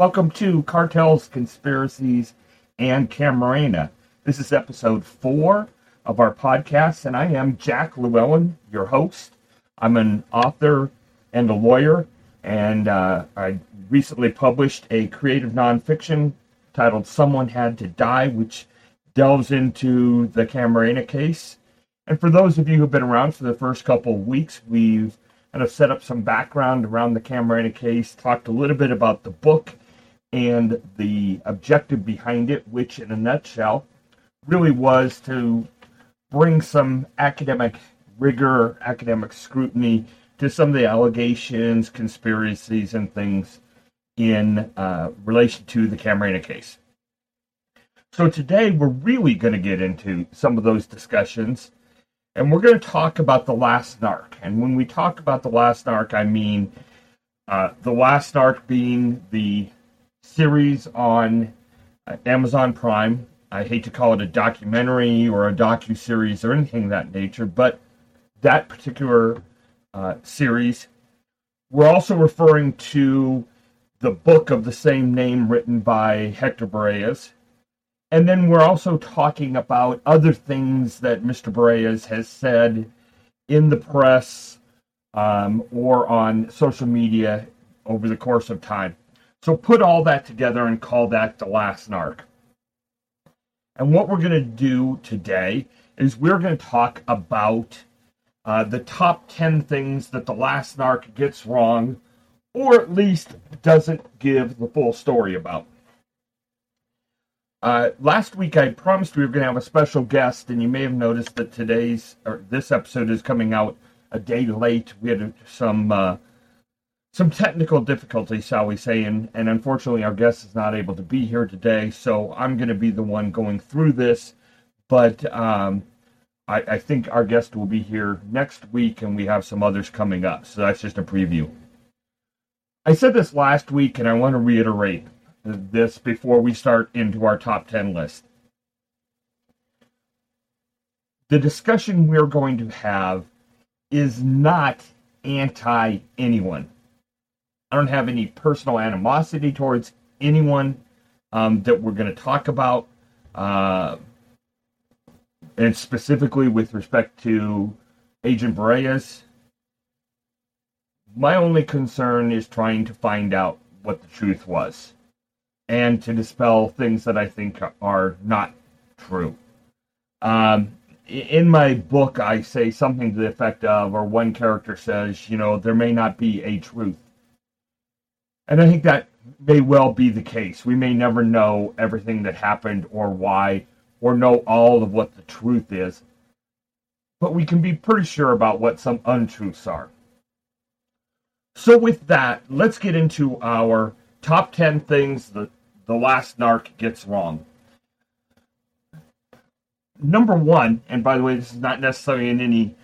Welcome to Cartels, Conspiracies, and Camarena. This is episode four of our podcast, and I am Jack Llewellyn, your host. I'm an author and a lawyer, and uh, I recently published a creative nonfiction titled Someone Had to Die, which delves into the Camarena case. And for those of you who've been around for the first couple of weeks, we've kind of set up some background around the Camarena case, talked a little bit about the book and the objective behind it, which, in a nutshell, really was to bring some academic rigor, academic scrutiny to some of the allegations, conspiracies, and things in uh, relation to the Camarena case. So today we're really going to get into some of those discussions, and we're going to talk about the last narc. And when we talk about the last narc, I mean uh, the last narc being the series on uh, Amazon Prime. I hate to call it a documentary or a docu series or anything of that nature, but that particular uh, series. We're also referring to the book of the same name written by Hector Berrellez. And then we're also talking about other things that Mr. Berrellez has said in the press um, or on social media over the course of time. So put all that together and call that the last narc. And what we're going to do today is we're going to talk about uh, the top 10 things that the last narc gets wrong, or at least doesn't give the full story about. Uh, last week I promised we were going to have a special guest, and you may have noticed that today's or this episode is coming out a day late. We had some uh, some technical difficulties, shall we say, and, and unfortunately our guest is not able to be here today, so I'm going to be the one going through this. But um, I, I think our guest will be here next week, and we have some others coming up. So that's just a preview. I said this last week, and I want to reiterate this before we start into our top 10 list. The discussion we're going to have is not anti anyone. I don't have any personal animosity towards anyone um, that we're going to talk about, uh, and specifically with respect to Agent Berrellez. My only concern is trying to find out what the truth was and to dispel things that I think are not true. Um, in my book, I say something to the effect of, or one character says, you know, there may not be a truth. And I think that may well be the case. We may never know everything that happened or why, or know all of what the truth is. But we can be pretty sure about what some untruths are. So, with that, let's get into our top 10 things the, the last narc gets wrong. Number one, and by the way, this is not necessarily in any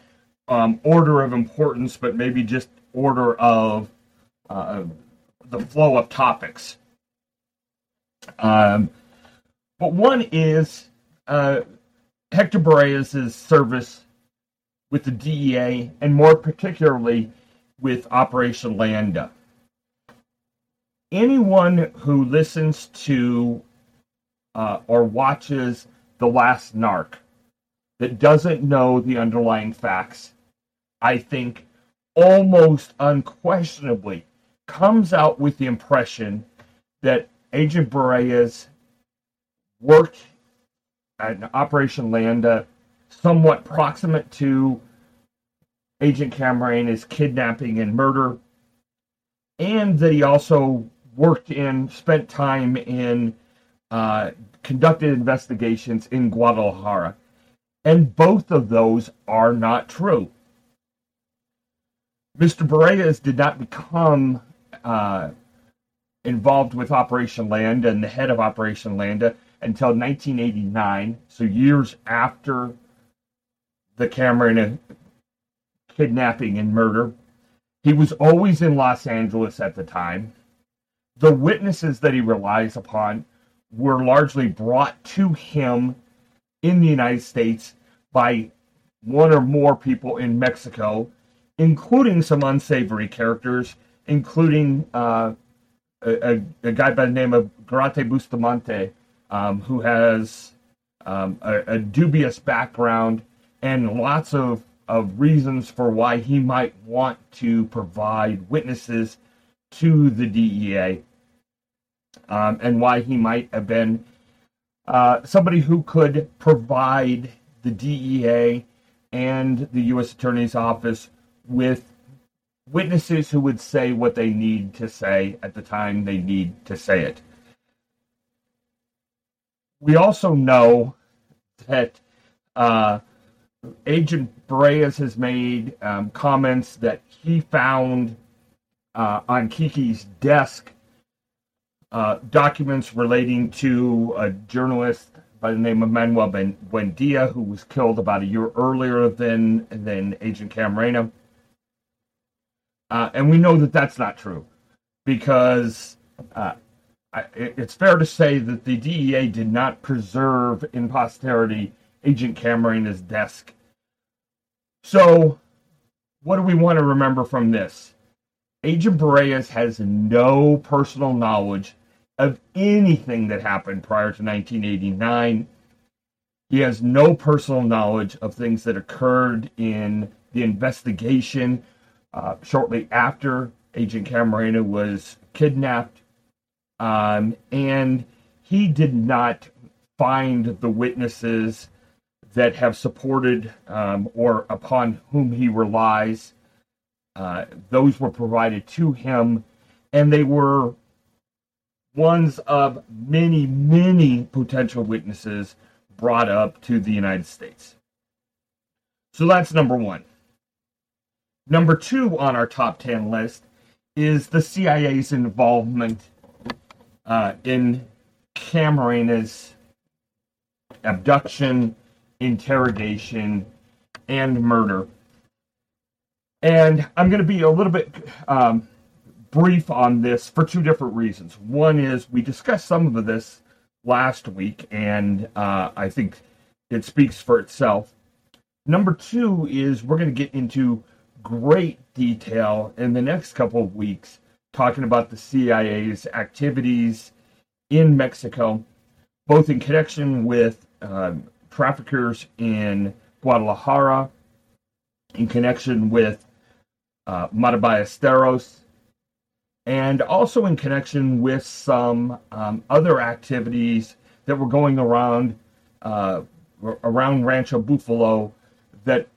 um, order of importance, but maybe just order of uh, the flow of topics. Um, but one is uh, Hector Berrellez's service with the DEA, and more particularly with Operation Landa. Anyone who listens to uh, or watches The Last Narc that doesn't know the underlying facts, I think almost unquestionably comes out with the impression that Agent Berrellez worked at Operation Landa somewhat proximate to Agent Camarena's kidnapping and murder, and that he also worked in, spent time in, uh, conducted investigations in Guadalajara. And both of those are not true. Mr. Berrellez did not become uh, involved with Operation Landa and the head of Operation Landa until 1989, so years after the Cameron kidnapping and murder. He was always in Los Angeles at the time. The witnesses that he relies upon were largely brought to him in the United States by one or more people in Mexico, including some unsavory characters including uh, a, a, guy by the name of Garate Bustamante, um, who has um, a, a, dubious background and lots of, of reasons for why he might want to provide witnesses to the DEA um, and why he might have been uh, somebody who could provide the DEA and the U.S. Attorney's Office with witnesses who would say what they need to say at the time they need to say it. We also know that uh, Agent Berrellez has made um, comments that he found uh, on Kiki's desk uh, documents relating to a journalist by the name of Manuel Buendia, who was killed about a year earlier than than Agent Camarena. Uh, and we know that that's not true because uh, it's fair to say that the DEA did not preserve in posterity Agent Camarena's desk. So, what do we want to remember from this? Agent Berrellez has no personal knowledge of anything that happened prior to 1989. He has no personal knowledge of things that occurred in the investigation uh, shortly after Agent Camarena was kidnapped. Um, and he did not find the witnesses that have supported um, or upon whom he relies. Uh, those were provided to him, and they were ones of many, many potential witnesses brought up to the United States. So that's number one. Number two on our top 10 list is the CIA's involvement uh, in Camarena's abduction, interrogation, and murder. And I'm going to be a little bit um, brief on this for two different reasons. One is we discussed some of this last week, and uh, I think it speaks for itself. Number two is we're going to get into great detail in the next couple of weeks talking about the CIA's activities in Mexico, both in connection with um, traffickers in Guadalajara, in connection with uh, Matta Ballesteros, and also in connection with some um, other activities that were going around uh, around Rancho Buffalo that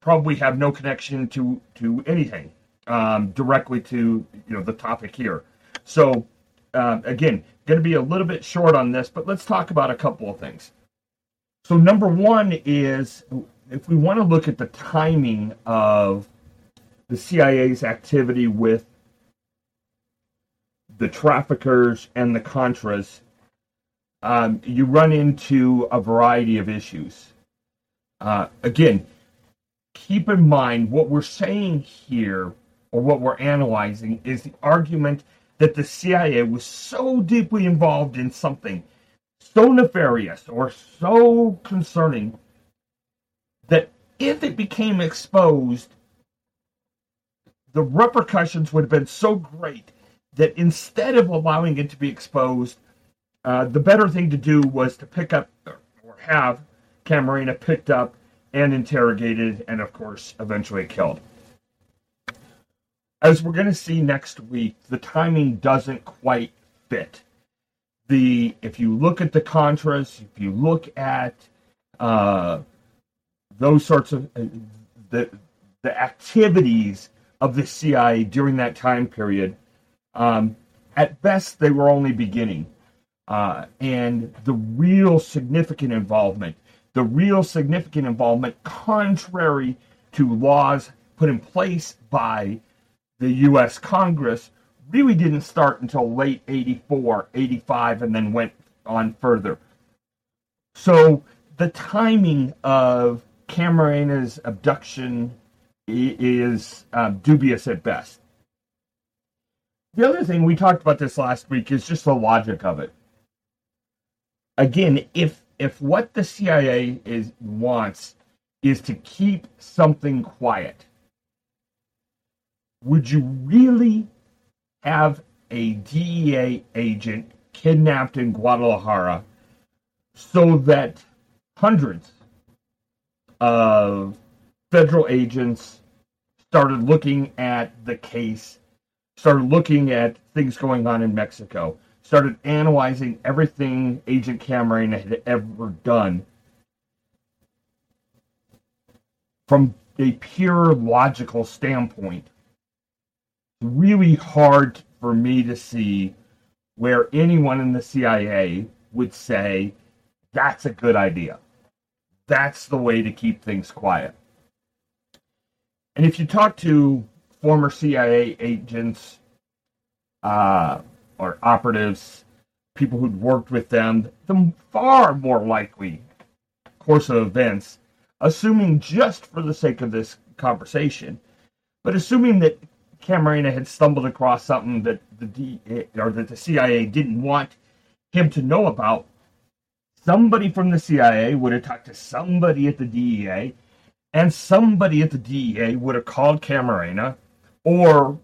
probably have no connection to to anything um, directly to you know the topic here. So uh, again, going to be a little bit short on this, but let's talk about a couple of things. So number one is if we want to look at the timing of the CIA's activity with the traffickers and the Contras, um, you run into a variety of issues. Uh, again, keep in mind what we're saying here, or what we're analyzing, is the argument that the CIA was so deeply involved in something so nefarious or so concerning that if it became exposed, the repercussions would have been so great that instead of allowing it to be exposed, uh, the better thing to do was to pick up or have Camarena picked up and interrogated, and of course, eventually killed. As we're going to see next week, the timing doesn't quite fit. The if you look at the Contras, if you look at uh, those sorts of uh, the the activities of the CIA during that time period, um, at best they were only beginning, uh, and the real significant involvement the real significant involvement, contrary to laws put in place by the U.S. Congress, really didn't start until late 84, 85, and then went on further. So the timing of Camarena's abduction is uh, dubious at best. The other thing we talked about this last week is just the logic of it. Again, if if what the CIA is wants is to keep something quiet, would you really have a DEA agent kidnapped in Guadalajara so that hundreds of federal agents started looking at the case, started looking at things going on in Mexico, started analyzing everything Agent Camarena had ever done from a pure logical standpoint. Really hard for me to see where anyone in the CIA would say that's a good idea. That's the way to keep things quiet. And if you talk to former CIA agents uh, or operatives, people who'd worked with them, the far more likely course of events, assuming just for the sake of this conversation, but assuming that Camarena had stumbled across something that the D, eh, or that the CIA didn't want him to know about, somebody from the CIA would have talked to somebody at the DEA, and somebody at the DEA would have called Camarena, or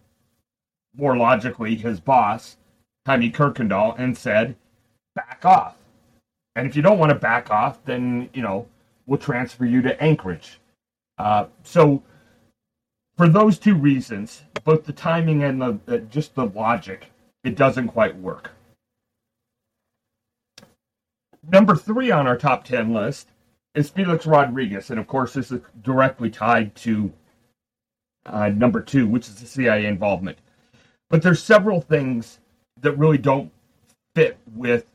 more logically, his boss, Jaime Kuykendall, and said, back off. And if you don't want to back off, then, you know, we'll transfer you to Anchorage. Uh, so, for those two reasons, both the timing and the, uh, just the logic, it doesn't quite work. Number three on our top 10 list is Felix Rodriguez. And of course, this is directly tied to uh, number two, which is the CIA involvement. But there's several things that really don't fit with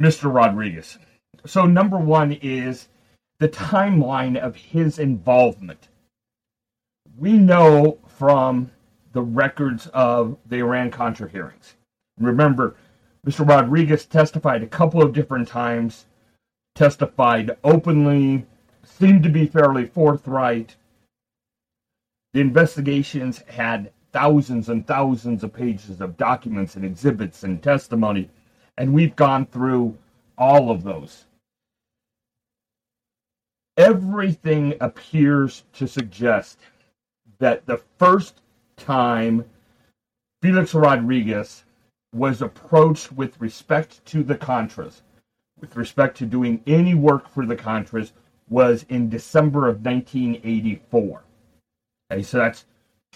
Mr. Rodriguez. So, number one is the timeline of his involvement. We know from the records of the Iran Contra hearings. Remember, Mr. Rodriguez testified a couple of different times, testified openly, seemed to be fairly forthright. The investigations had thousands and thousands of pages of documents and exhibits and testimony, and we've gone through all of those. Everything appears to suggest that the first time Felix Rodriguez was approached with respect to the Contras, with respect to doing any work for the Contras, was in December of 1984. Okay, so that's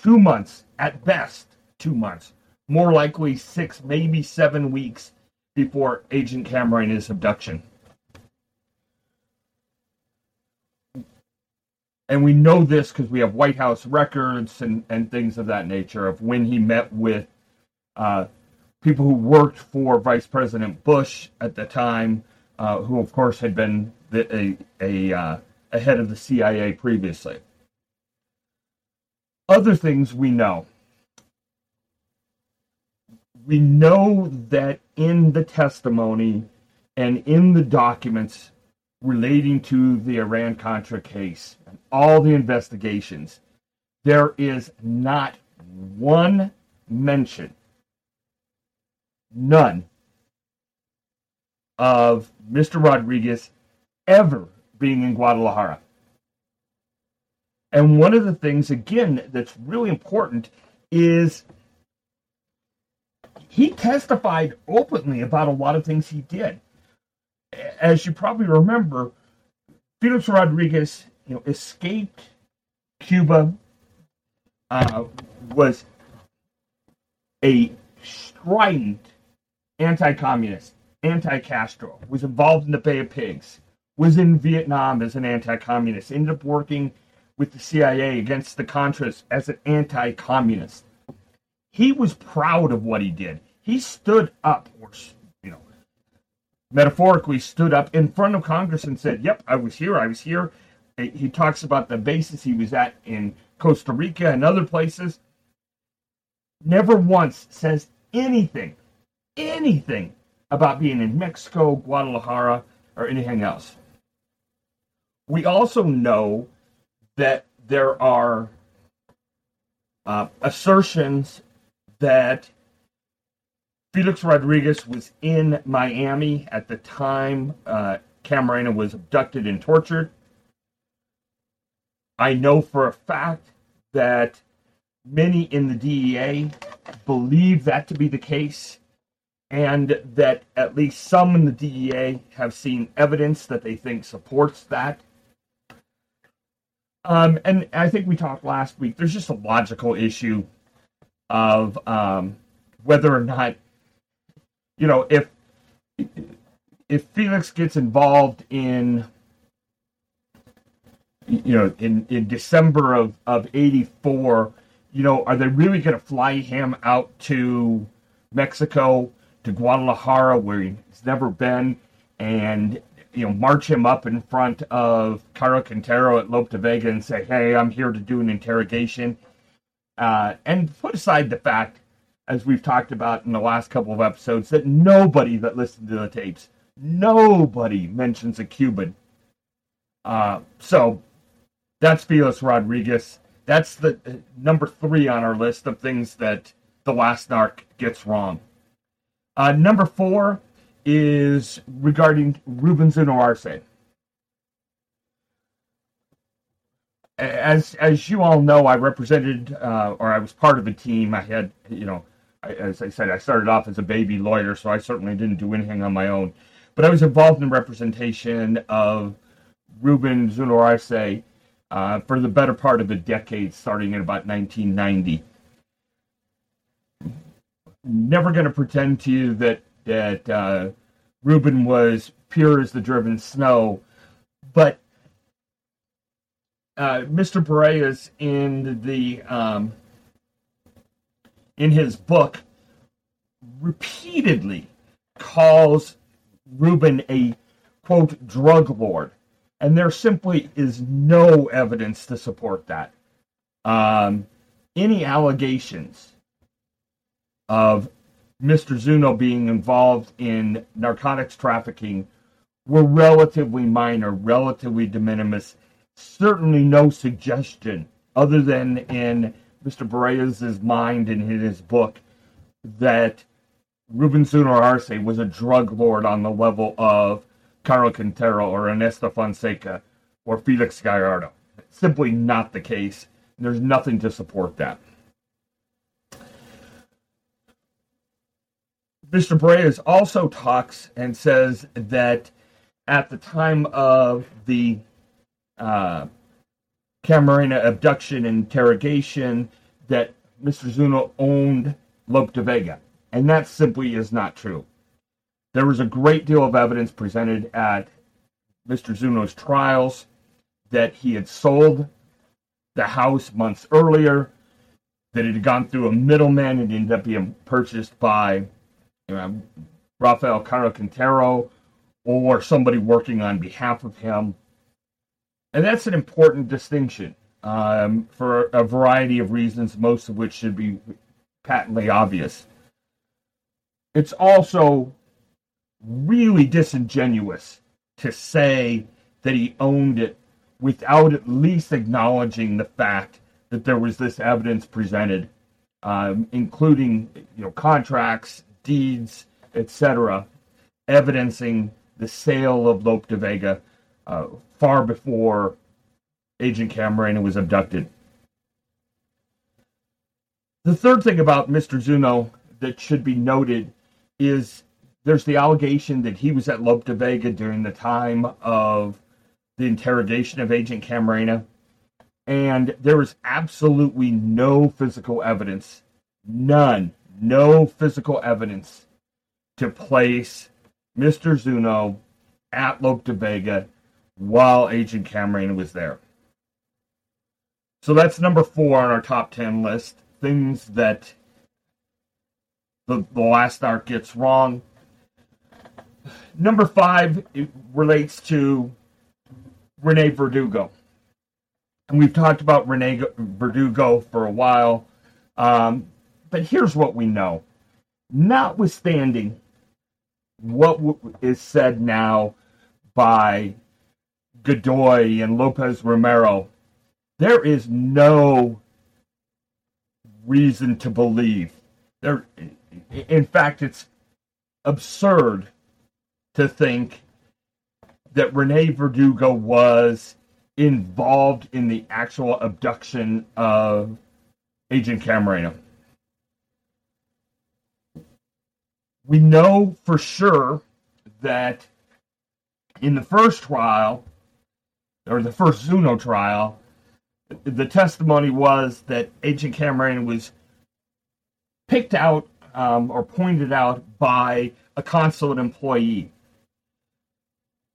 two months at best, two months, more likely six, maybe seven weeks before Agent Camarena's abduction. And we know this because we have White House records and, and things of that nature of when he met with uh, people who worked for Vice President Bush at the time, uh, who of course had been the, a a, uh, a head of the CIA previously. Other things we know. We know that in the testimony and in the documents relating to the Iran Contra case and all the investigations, there is not one mention none of Mr. Rodriguez ever being in Guadalajara. And one of the things, again, that's really important is he testified openly about a lot of things he did. As you probably remember, Felix Rodriguez, you know, escaped Cuba, uh, was a strident anti-communist, anti-Castro, was involved in the Bay of Pigs, was in Vietnam as an anti-communist, ended up working with the CIA against the Contras as an anti-communist. He was proud of what he did. He stood up, or you know, metaphorically stood up in front of Congress and said, "Yep, I was here. I was here." He talks about the bases he was at in Costa Rica and other places. Never once says anything anything about being in Mexico, Guadalajara, or anything else. We also know that there are uh, assertions that Felix Rodriguez was in Miami at the time uh, Camarena was abducted and tortured. I know for a fact that many in the DEA believe that to be the case, and that at least some in the DEA have seen evidence that they think supports that. Um, and I think we talked last week. There's just a logical issue of um, whether or not, you know, if if Felix gets involved in, you know, in in December of of '84, you know, are they really going to fly him out to Mexico to Guadalajara where he's never been, and you know, march him up in front of Caro Quintero at Lope de Vega and say, "Hey, I'm here to do an interrogation," uh, and put aside the fact, as we've talked about in the last couple of episodes, that nobody that listened to the tapes, nobody mentions a Cuban. Uh, so that's Felix Rodriguez. That's the uh, number three on our list of things that the last narc gets wrong. Uh, number four is regarding Ruben Zuno Arce. As as you all know, I represented uh, or I was part of a team. I had you know, I, as I said, I started off as a baby lawyer, so I certainly didn't do anything on my own. But I was involved in representation of Ruben Zuno Arce uh, for the better part of a decade, starting in about 1990 never going to pretend to you that that uh, was pure as the driven snow, but uh, Mr. Berrellez in the um, in his book repeatedly calls Ruben a quote drug lord, and there simply is no evidence to support that. Um, any allegations of Mr. Zuno being involved in narcotics trafficking were relatively minor, relatively de minimis. Certainly no suggestion, other than in Mr. Berrellez' mind and in his book, that Ruben Zuno Arce was a drug lord on the level of Caro Quintero or Ernesto Fonseca or Felix Gallardo. Simply not the case. There's nothing to support that. Mr. Berrellez also talks and says that at the time of the uh, Camarena abduction interrogation, that Mr. Zuno owned Lope de Vega, and that simply is not true. There was a great deal of evidence presented at Mr. Zuno's trials that he had sold the house months earlier, that it had gone through a middleman and ended up being purchased by um, Rafael Caro Quintero or somebody working on behalf of him. And that's an important distinction um, for a variety of reasons, most of which should be patently obvious. It's also really disingenuous to say that he owned it without at least acknowledging the fact that there was this evidence presented, um, including you know contracts deeds, etc., evidencing the sale of Lope de Vega uh, far before Agent Camarena was abducted. The third thing about Mr. Zuno that should be noted is there's the allegation that he was at Lope de Vega during the time of the interrogation of Agent Camarena, and there is absolutely no physical evidence, none, no physical evidence to place Mr. Zuno at Lope de Vega while Agent Camarena was there. So that's number four on our top 10 list. Things that the, the last narc gets wrong. Number five relates to Rene Verdugo. And we've talked about Rene Verdugo for a while. Um, but here's what we know. Notwithstanding what is said now by Godoy and Lopez Romero, there is no reason to believe. There, in fact, it's absurd to think that Rene Verdugo was involved in the actual abduction of Agent Camarena. We know for sure that in the first trial, or the first Zuno trial, the testimony was that Agent Cameron was picked out um, or pointed out by a consulate employee.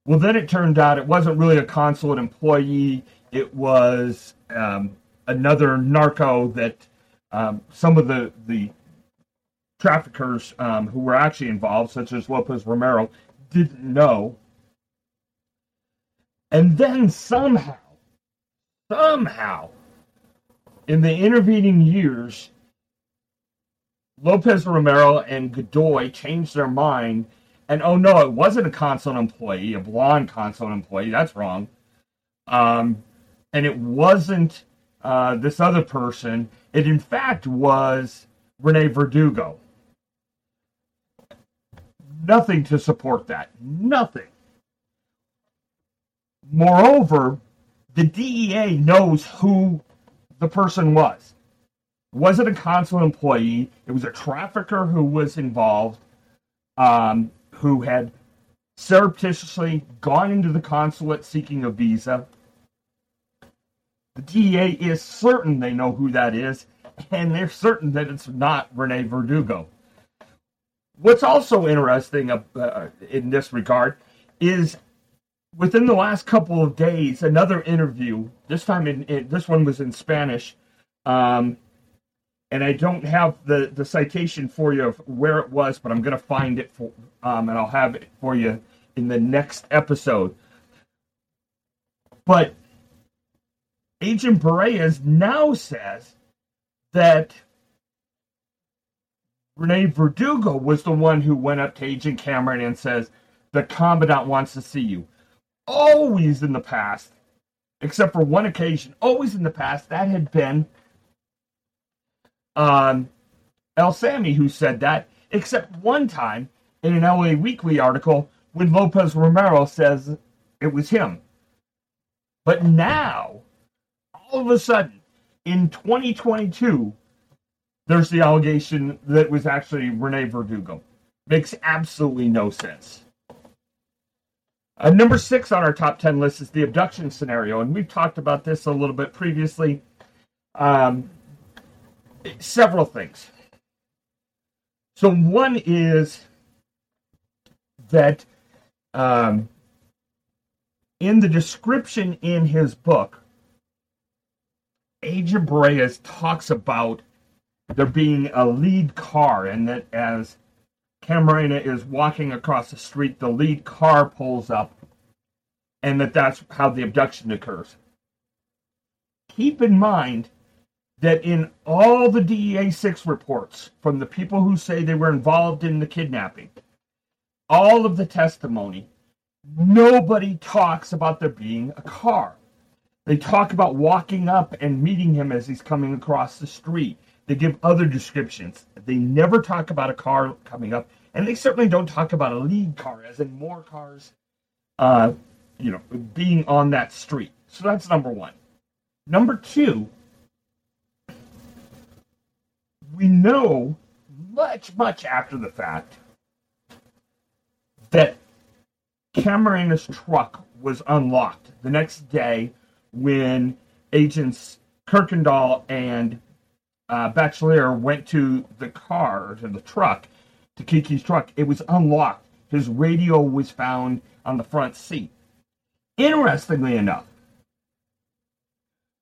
Well, then it turned out it wasn't really a consulate employee, it was um, another narco that um, some of the, the traffickers um, who were actually involved, such as Lopez Romero, didn't know. And then somehow, somehow, in the intervening years, Lopez Romero and Godoy changed their mind. And oh no, it wasn't a consulate employee, a blonde consulate employee. That's wrong. Um, and it wasn't uh, this other person. It in fact was Rene Verdugo. Nothing to support that. Nothing. Moreover, the DEA knows who the person was. Was it a consulate employee? It was a trafficker who was involved, um, who had surreptitiously gone into the consulate seeking a visa. The DEA is certain they know who that is, and they're certain that it's not Rene Verdugo. What's also interesting uh, in this regard is within the last couple of days, another interview. This time, in, in this one was in Spanish, um, and I don't have the the citation for you of where it was, but I'm going to find it for, um, and I'll have it for you in the next episode. But Agent Berrellez now says that Rene Verdugo was the one who went up to Agent Cameron and says, The Commandant wants to see you always in the past, except for one occasion, always in the past, that had been um, El Sami who said that, except one time in an LA Weekly article when Lopez Romero says it was him. But now, all of a sudden, in 2022, there's the allegation that was actually Rene Verdugo. Makes absolutely no sense. Uh, number six on our top 10 list is the abduction scenario. And we've talked about this a little bit previously. Um, several things. So, one is that um, in the description in his book, Agent Berrellez talks about there being a lead car, and that as Camarena is walking across the street, the lead car pulls up, and that that's how the abduction occurs. Keep in mind that in all the DEA 6 reports from the people who say they were involved in the kidnapping, all of the testimony, nobody talks about there being a car. They talk about walking up and meeting him as he's coming across the street. They give other descriptions. They never talk about a car coming up, and they certainly don't talk about a lead car, as in more cars, uh, you know, being on that street. So that's number one. Number two, we know much, much after the fact that Camarena's truck was unlocked the next day when agents Kuykendall and uh, Batchelor went to the car, to the truck, to Kiki's truck. It was unlocked. His radio was found on the front seat. Interestingly enough,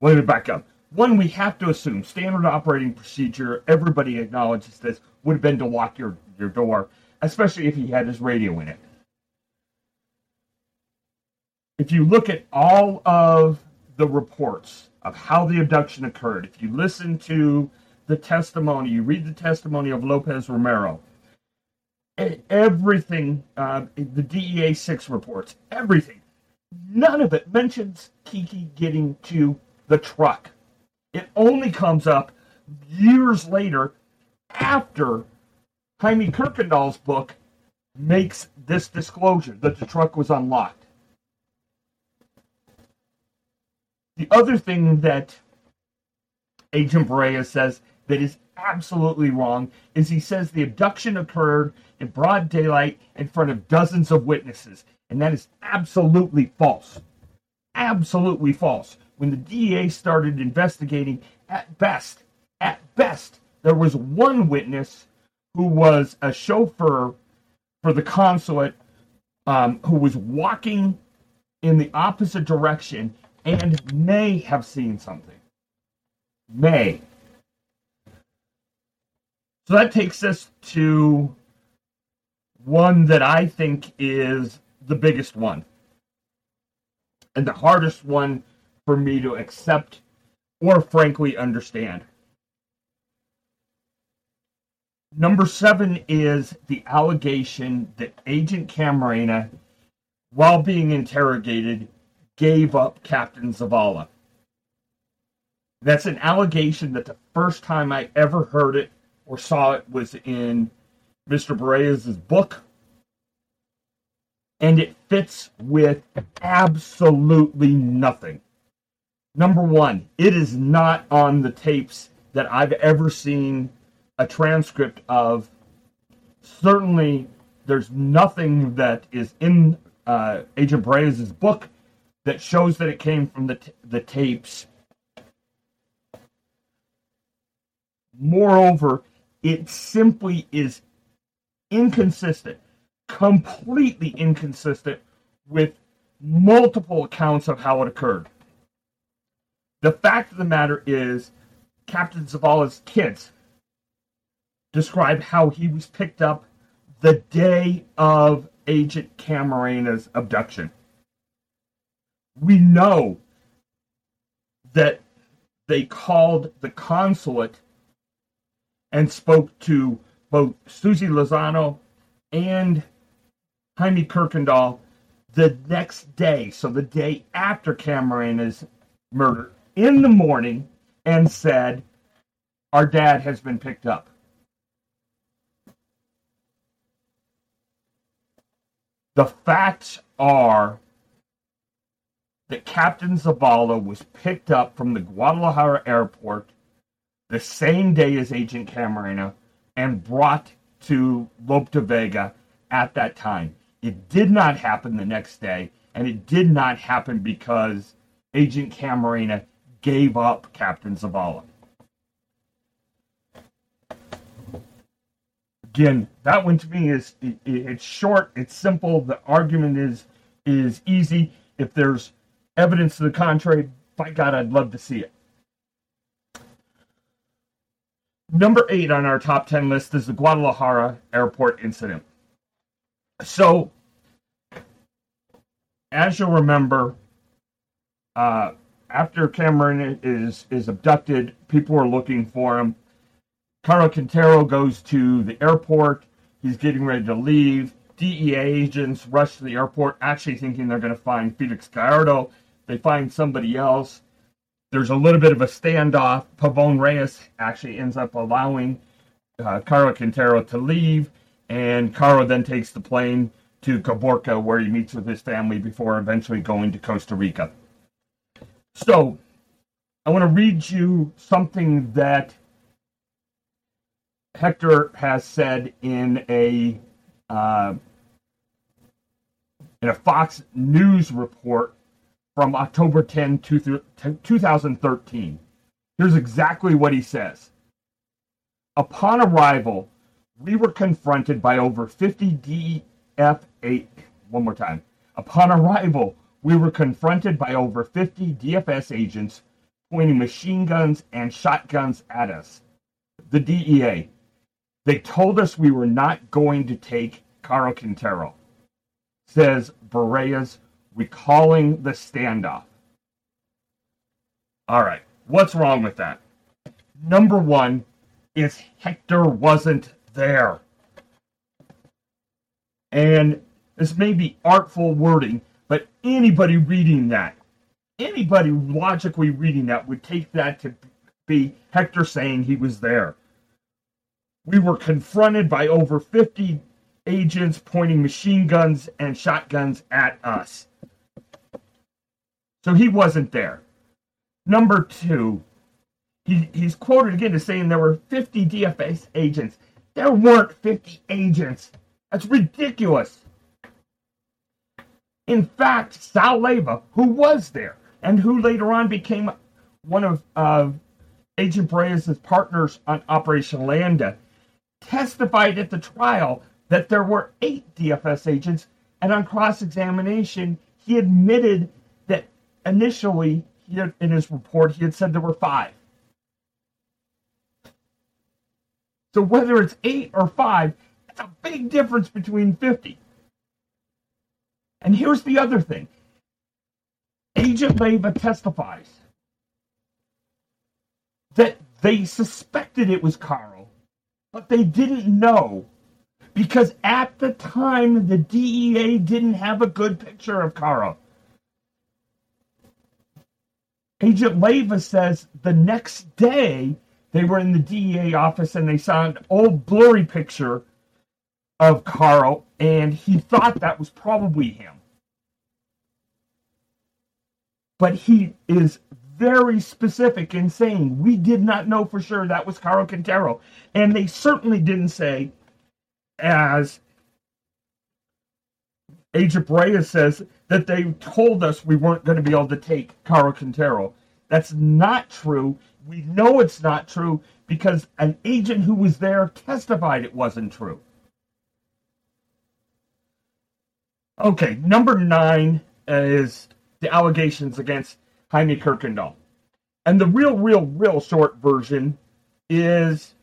let me back up. One, we have to assume standard operating procedure, everybody acknowledges this, would have been to lock your, your door, especially if he had his radio in it. If you look at all of the reports of how the abduction occurred, if you listen to the testimony, you read the testimony of Lopez Romero, everything, uh, the DEA 6 reports, everything, none of it mentions Kiki getting to the truck. It only comes up years later after Jaime Kuykendall's book makes this disclosure that the truck was unlocked. The other thing that Agent Berrellez says that is absolutely wrong is he says the abduction occurred in broad daylight in front of dozens of witnesses. And that is absolutely false. Absolutely false. When the DEA started investigating, at best, at best, there was one witness who was a chauffeur for the consulate um, who was walking in the opposite direction and may have seen something. May. So that takes us to one that I think is the biggest one and the hardest one for me to accept or frankly understand. Number seven is the allegation that Agent Camarena, while being interrogated, gave up Captain Zavala. That's an allegation that the first time I ever heard it or saw it was in Mr. Berrellez' book. And it fits with absolutely nothing. Number one, it is not on the tapes that I've ever seen a transcript of. Certainly, there's nothing that is in uh, Agent Berrellez' book that shows that it came from the, t- the tapes. Moreover, it simply is inconsistent, completely inconsistent with multiple accounts of how it occurred. The fact of the matter is, Captain Zavala's kids describe how he was picked up the day of Agent Camarena's abduction. We know that they called the consulate and spoke to both Susie Lozano and Jaime Kuykendall the next day, so the day after Camarena's murder, in the morning, and said, Our dad has been picked up. The facts are that Captain Zavala was picked up from the Guadalajara airport the same day as Agent Camarena and brought to Lope de Vega at that time. It did not happen the next day, and it did not happen because Agent Camarena gave up Captain Zavala. Again, that one to me is it, it's short, it's simple. The argument is is easy. If there's evidence to the contrary, by God, I'd love to see it. Number eight on our top 10 list is the Guadalajara airport incident. So, as you'll remember, uh, after Cameron is, is abducted, people are looking for him. Caro Quintero goes to the airport. He's getting ready to leave. DEA agents rush to the airport, actually thinking they're going to find Felix Gallardo. They find somebody else there's a little bit of a standoff. Pavon Reyes actually ends up allowing uh, Quintero to leave, and Caro then takes the plane to Caborca, where he meets with his family before eventually going to Costa Rica. So, I want to read you something that Hector has said in a uh, in a Fox News report from October 10, 2013. Here's exactly what he says. Upon arrival, we were confronted by over 50 DF8. One more time. Upon arrival, we were confronted by over 50 DFS agents pointing machine guns and shotguns at us. The DEA. They told us we were not going to take Caro Quintero, says Berrellez recalling the standoff. All right, what's wrong with that? Number one is Hector wasn't there. And this may be artful wording, but anybody reading that, anybody logically reading that would take that to be Hector saying he was there. We were confronted by over 50 agents pointing machine guns and shotguns at us. So he wasn't there. Number two, he, he's quoted again as saying there were 50 DFS agents. There weren't 50 agents. That's ridiculous. In fact, Sal Leyva, who was there and who later on became one of uh, Agent Berrellez' partners on Operation Landa, testified at the trial that there were eight DFS agents, and on cross examination, he admitted that initially, he had, in his report, he had said there were five. So whether it's eight or five, it's a big difference between 50. And here's the other thing Agent Leyva testifies that they suspected it was Caro, but they didn't know because at the time the DEA didn't have a good picture of Caro. Agent Leyva says the next day they were in the DEA office and they saw an old blurry picture of Caro, and he thought that was probably him. But he is very specific in saying we did not know for sure that was Caro Quintero. And they certainly didn't say, as Agent says, that they told us we weren't going to be able to take Caro Quintero. That's not true. We know it's not true because an agent who was there testified it wasn't true. Okay, number nine is the allegations against Jaime Kuykendall. And the real, real, real short version is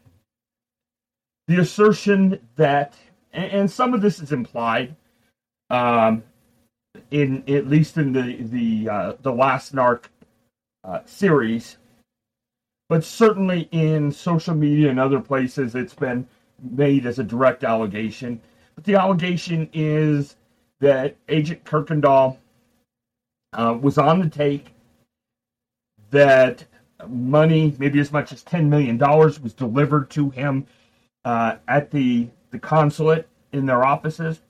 the assertion that, and some of this is implied, um, in at least in the the uh, the last narc uh, series, but certainly in social media and other places, it's been made as a direct allegation. But the allegation is that Agent Kuykendall uh, was on the take, that money, maybe as much as $10 million, was delivered to him uh, at the, the consulate in their offices,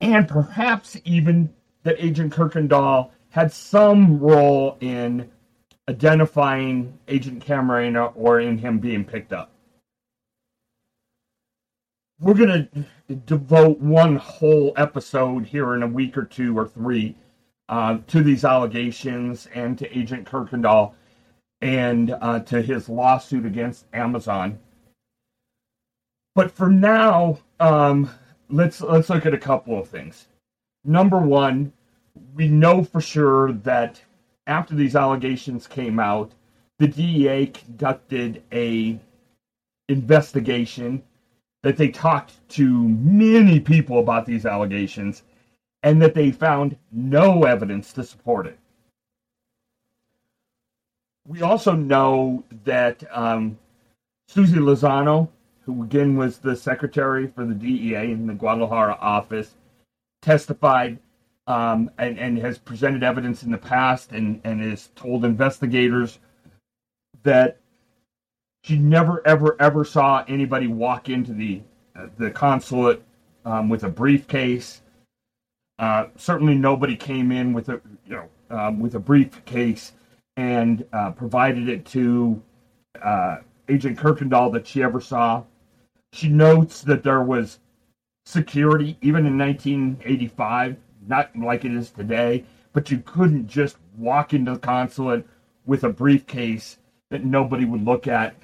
and perhaps even that Agent Kuykendall had some role in identifying Agent Camarena or in him being picked up. We're going to devote one whole episode here in a week or two or three uh, to these allegations and to Agent Kuykendall and uh, to his lawsuit against Amazon. But for now, um, let's let's look at a couple of things. Number one, we know for sure that after these allegations came out, the DEA conducted a investigation that they talked to many people about these allegations and that they found no evidence to support it. We also know that um, Susie Lozano, who again was the secretary for the DEA in the Guadalajara office, testified um, and, and has presented evidence in the past and, and has told investigators that she never, ever, ever saw anybody walk into the uh, the consulate um, with a briefcase. Uh, certainly, nobody came in with a you know um, with a briefcase and uh, provided it to uh, Agent Kuykendall that she ever saw. She notes that there was security even in 1985 not like it is today, but you couldn't just walk into the consulate with a briefcase that nobody would look at.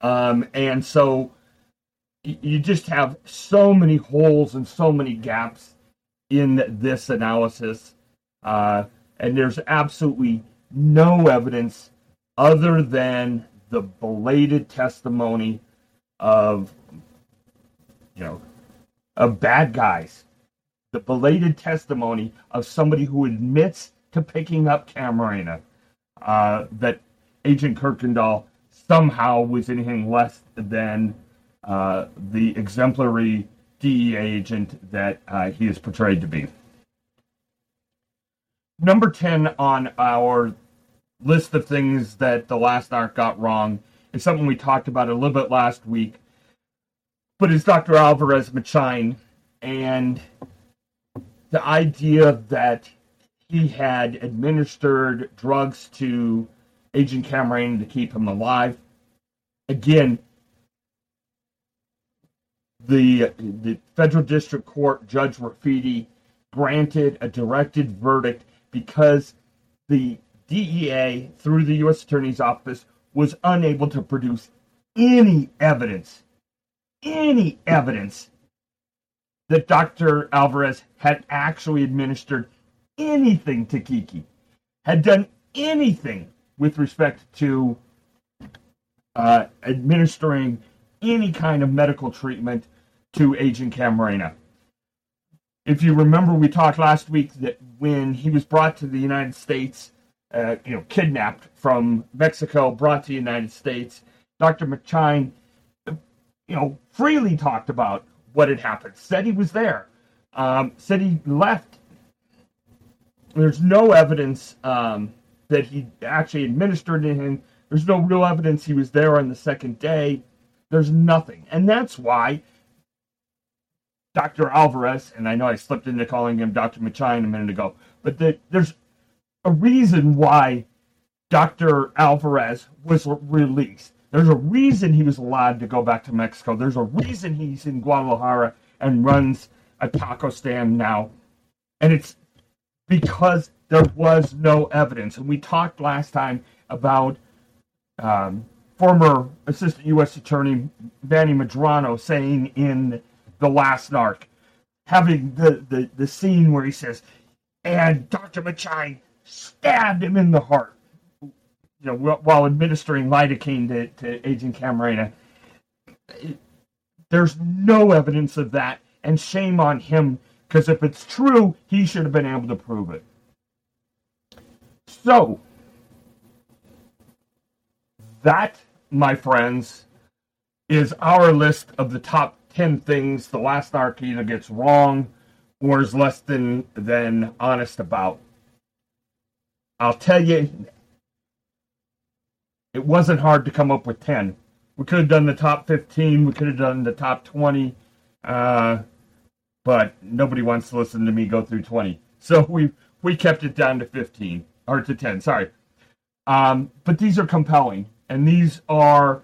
Um, and so you just have so many holes and so many gaps in this analysis. Uh, and there's absolutely no evidence other than the belated testimony of, you know, of bad guys the belated testimony of somebody who admits to picking up Camarena uh, that Agent Kuykendall somehow was anything less than uh, the exemplary DEA agent that uh, he is portrayed to be. Number 10 on our list of things that the last narc got wrong is something we talked about a little bit last week, but it's Dr. Alvarez Machain. And the idea that he had administered drugs to Agent Camarena to keep him alive. Again, the the federal district court judge Rafeedie granted a directed verdict because the DEA through the U.S. Attorney's Office was unable to produce any evidence, any evidence that Dr. Alvarez had actually administered anything to Kiki, had done anything with respect to uh, administering any kind of medical treatment to Agent Camarena. If you remember, we talked last week that when he was brought to the United States, uh, you know, kidnapped from Mexico, brought to the United States, Dr. Machain, you know, freely talked about what had happened, said he was there, um, said he left. There's no evidence um, that he actually administered him. There's no real evidence he was there on the second day. There's nothing. And that's why Dr. Alvarez, and I know I slipped into calling him Dr. Machain a minute ago, but the, there's a reason why Dr. Alvarez was released. There's a reason he was allowed to go back to Mexico. There's a reason he's in Guadalajara and runs a taco stand now. And it's because there was no evidence. And we talked last time about um, former Assistant U.S. Attorney Manny Medrano saying in The Last Narc, having the, the, the scene where he says, and Dr. Machain stabbed him in the heart, you know, while administering lidocaine to, to Agent Camarena. There's no evidence of that, and shame on him, because if it's true, he should have been able to prove it. So, that, my friends, is our list of the top 10 things the last narc either gets wrong or is less than, than honest about. I'll tell you, it wasn't hard to come up with 10. We could have done the top 15, we could have done the top 20, uh, but nobody wants to listen to me go through 20. So we we kept it down to 15 or to 10, sorry. Um, but these are compelling and these are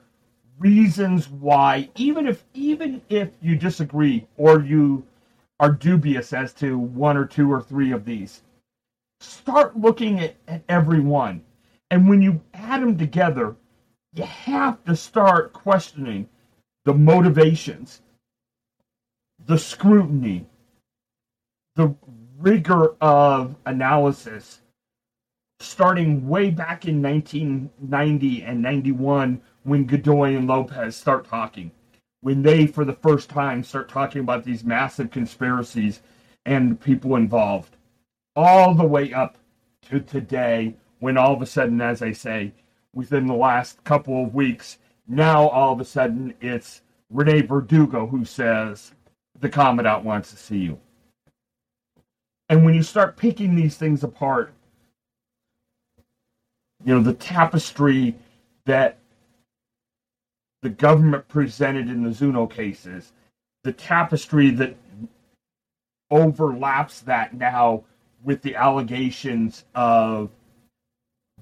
reasons why even if even if you disagree or you are dubious as to one or two or three of these start looking at, at every one. And when you add them together you have to start questioning the motivations the scrutiny the rigor of analysis starting way back in 1990 and 91 when Godoy and Lopez start talking. When they, for the first time, start talking about these massive conspiracies and people involved. All the way up to today, when all of a sudden, as I say, within the last couple of weeks, now all of a sudden it's Rene Verdugo who says, The Commandant wants to see you. And when you start picking these things apart, you know, the tapestry that the government presented in the Zuno cases, the tapestry that overlaps that now with the allegations of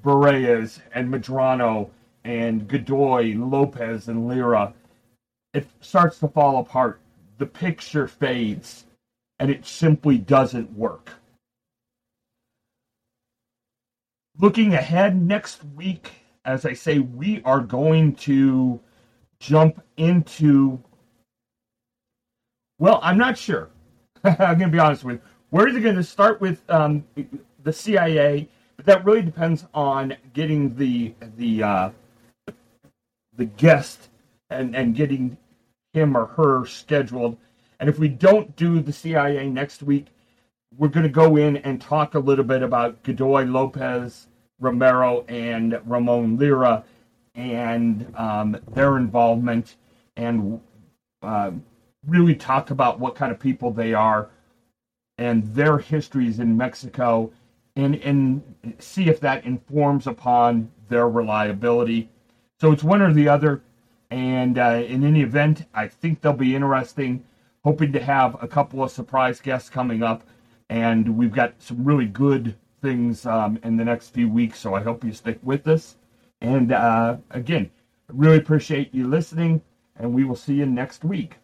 Berrellez and Medrano and Godoy, Lopez, and Lira, it starts to fall apart. The picture fades, and it simply doesn't work. looking ahead next week, as I say, we are going to jump into. Well, I'm not sure. I'm going to be honest with you. Where is it going to start with um, the CIA, but that really depends on getting the the uh, the guest and and getting him or her scheduled. And if we don't do the CIA next week, we're going to go in and talk a little bit about Godoy Lopez, Romero, and Ramon Lira and um, their involvement and uh, really talk about what kind of people they are and their histories in Mexico and, and see if that informs upon their reliability. So it's one or the other. And uh, in any event, I think they'll be interesting. Hoping to have a couple of surprise guests coming up and we've got some really good things um, in the next few weeks. So I hope you stick with us. And uh, again, really appreciate you listening, and we will see you next week.